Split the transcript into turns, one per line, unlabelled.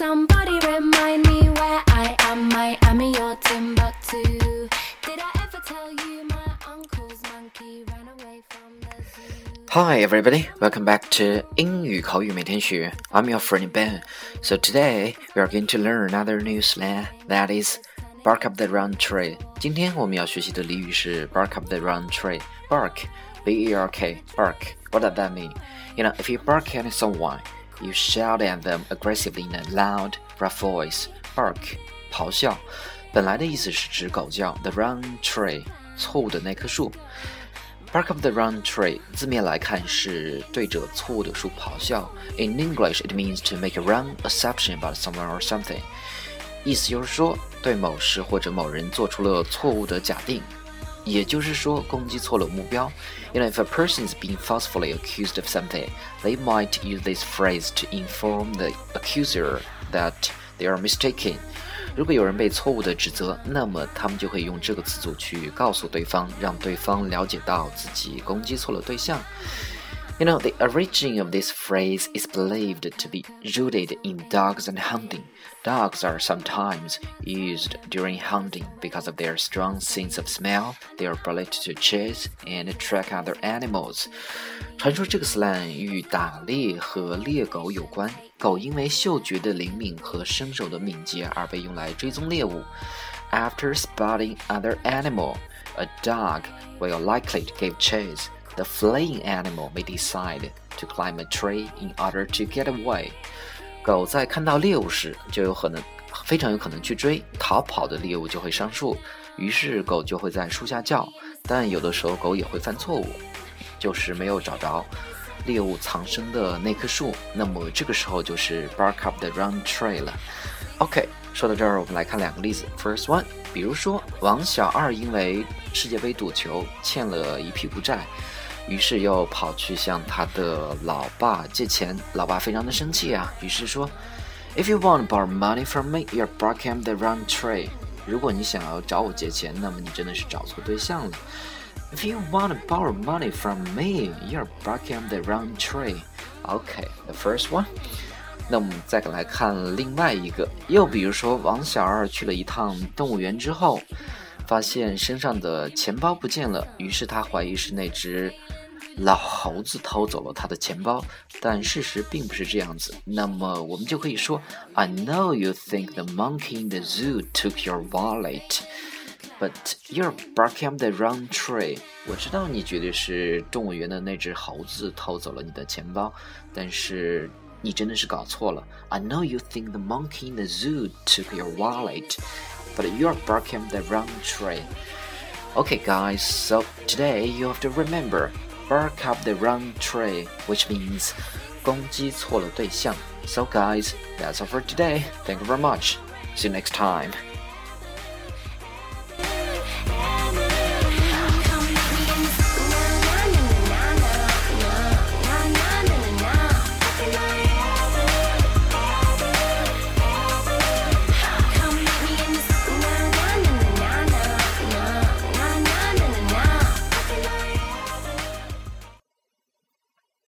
Somebody remind me where I am. Miami or Timbuktu. Did I ever tell you my uncle's monkey ran away from the zoo?
Hi everybody, welcome back to 英语口语每天学. I'm your friend Ben. So today we are going to learn another new slang that is bark up the wrong tree. 今天我们要学习的俚语是 bark up the wrong tree. Bark, B-E-R-K, bark. What does that mean? You know, if you bark at someone, you shout at them aggressively in a loud, rough voice. Bark, 咆哮，本来的意思是指狗叫，the wrong tree，错误的那棵树。Bark up the wrong tree，字面来看是对着错误的树咆哮。In English, it means to make a wrong assumption about someone or something。意思就是说，对某事或者某人做出了错误的假定。 也就是说，攻击错了目标。You know, if a person is being falsely accused of something, they might use this phrase to inform the accuser that they are mistaken. 如果有人被错误的指责，那么他们就会用这个词组去告诉对方，让对方了解到自己攻击错了对象。You know, the origin of this phrase is believed to be rooted in dogs and hunting. Dogs are sometimes used during hunting because of their strong sense of smell, their ability to chase and track other animals. 传说这个 slang 与打猎和猎狗有关。狗因为嗅觉的灵敏和身手的敏捷而被用来追踪猎物。After spotting other animal, a dog will likely give chase The fleeing animal may decide to climb a tree in order to get away。狗在看到猎物时，就有可能非常有可能去追，逃跑的猎物就会上树，于是狗就会在树下叫。但有的时候狗也会犯错误，就是没有找着猎物藏身的那棵树，那么这个时候就是 bark up the wrong tree 了。OK，说到这儿，我们来看两个例子。First one，比如说王小二因为世界杯赌球欠了一屁股债。于是又跑去向他的老爸借钱，老爸非常的生气啊，于是说：“If you want to borrow money from me, you're barking the wrong tree。”如果你想要找我借钱，那么你真的是找错对象了。If you want to borrow money from me, you're barking the wrong tree. Okay, the first one. 那我们再来看另外一个，又比如说王小二去了一趟动物园之后。发现身上的钱包不见了，于是他怀疑是那只老猴子偷走了他的钱包，但事实并不是这样子。那么我们就可以说：I know you think the monkey in the zoo took your wallet, but you're barking up the wrong tree。我知道你觉得是动物园的那只猴子偷走了你的钱包，但是你真的是搞错了。I know you think the monkey in the zoo took your wallet but you're barking the wrong tree. Okay, guys, so today you have to remember bark up the wrong tree, which means 攻击错了对象. So, guys, that's all for today. Thank you very much. See you next time.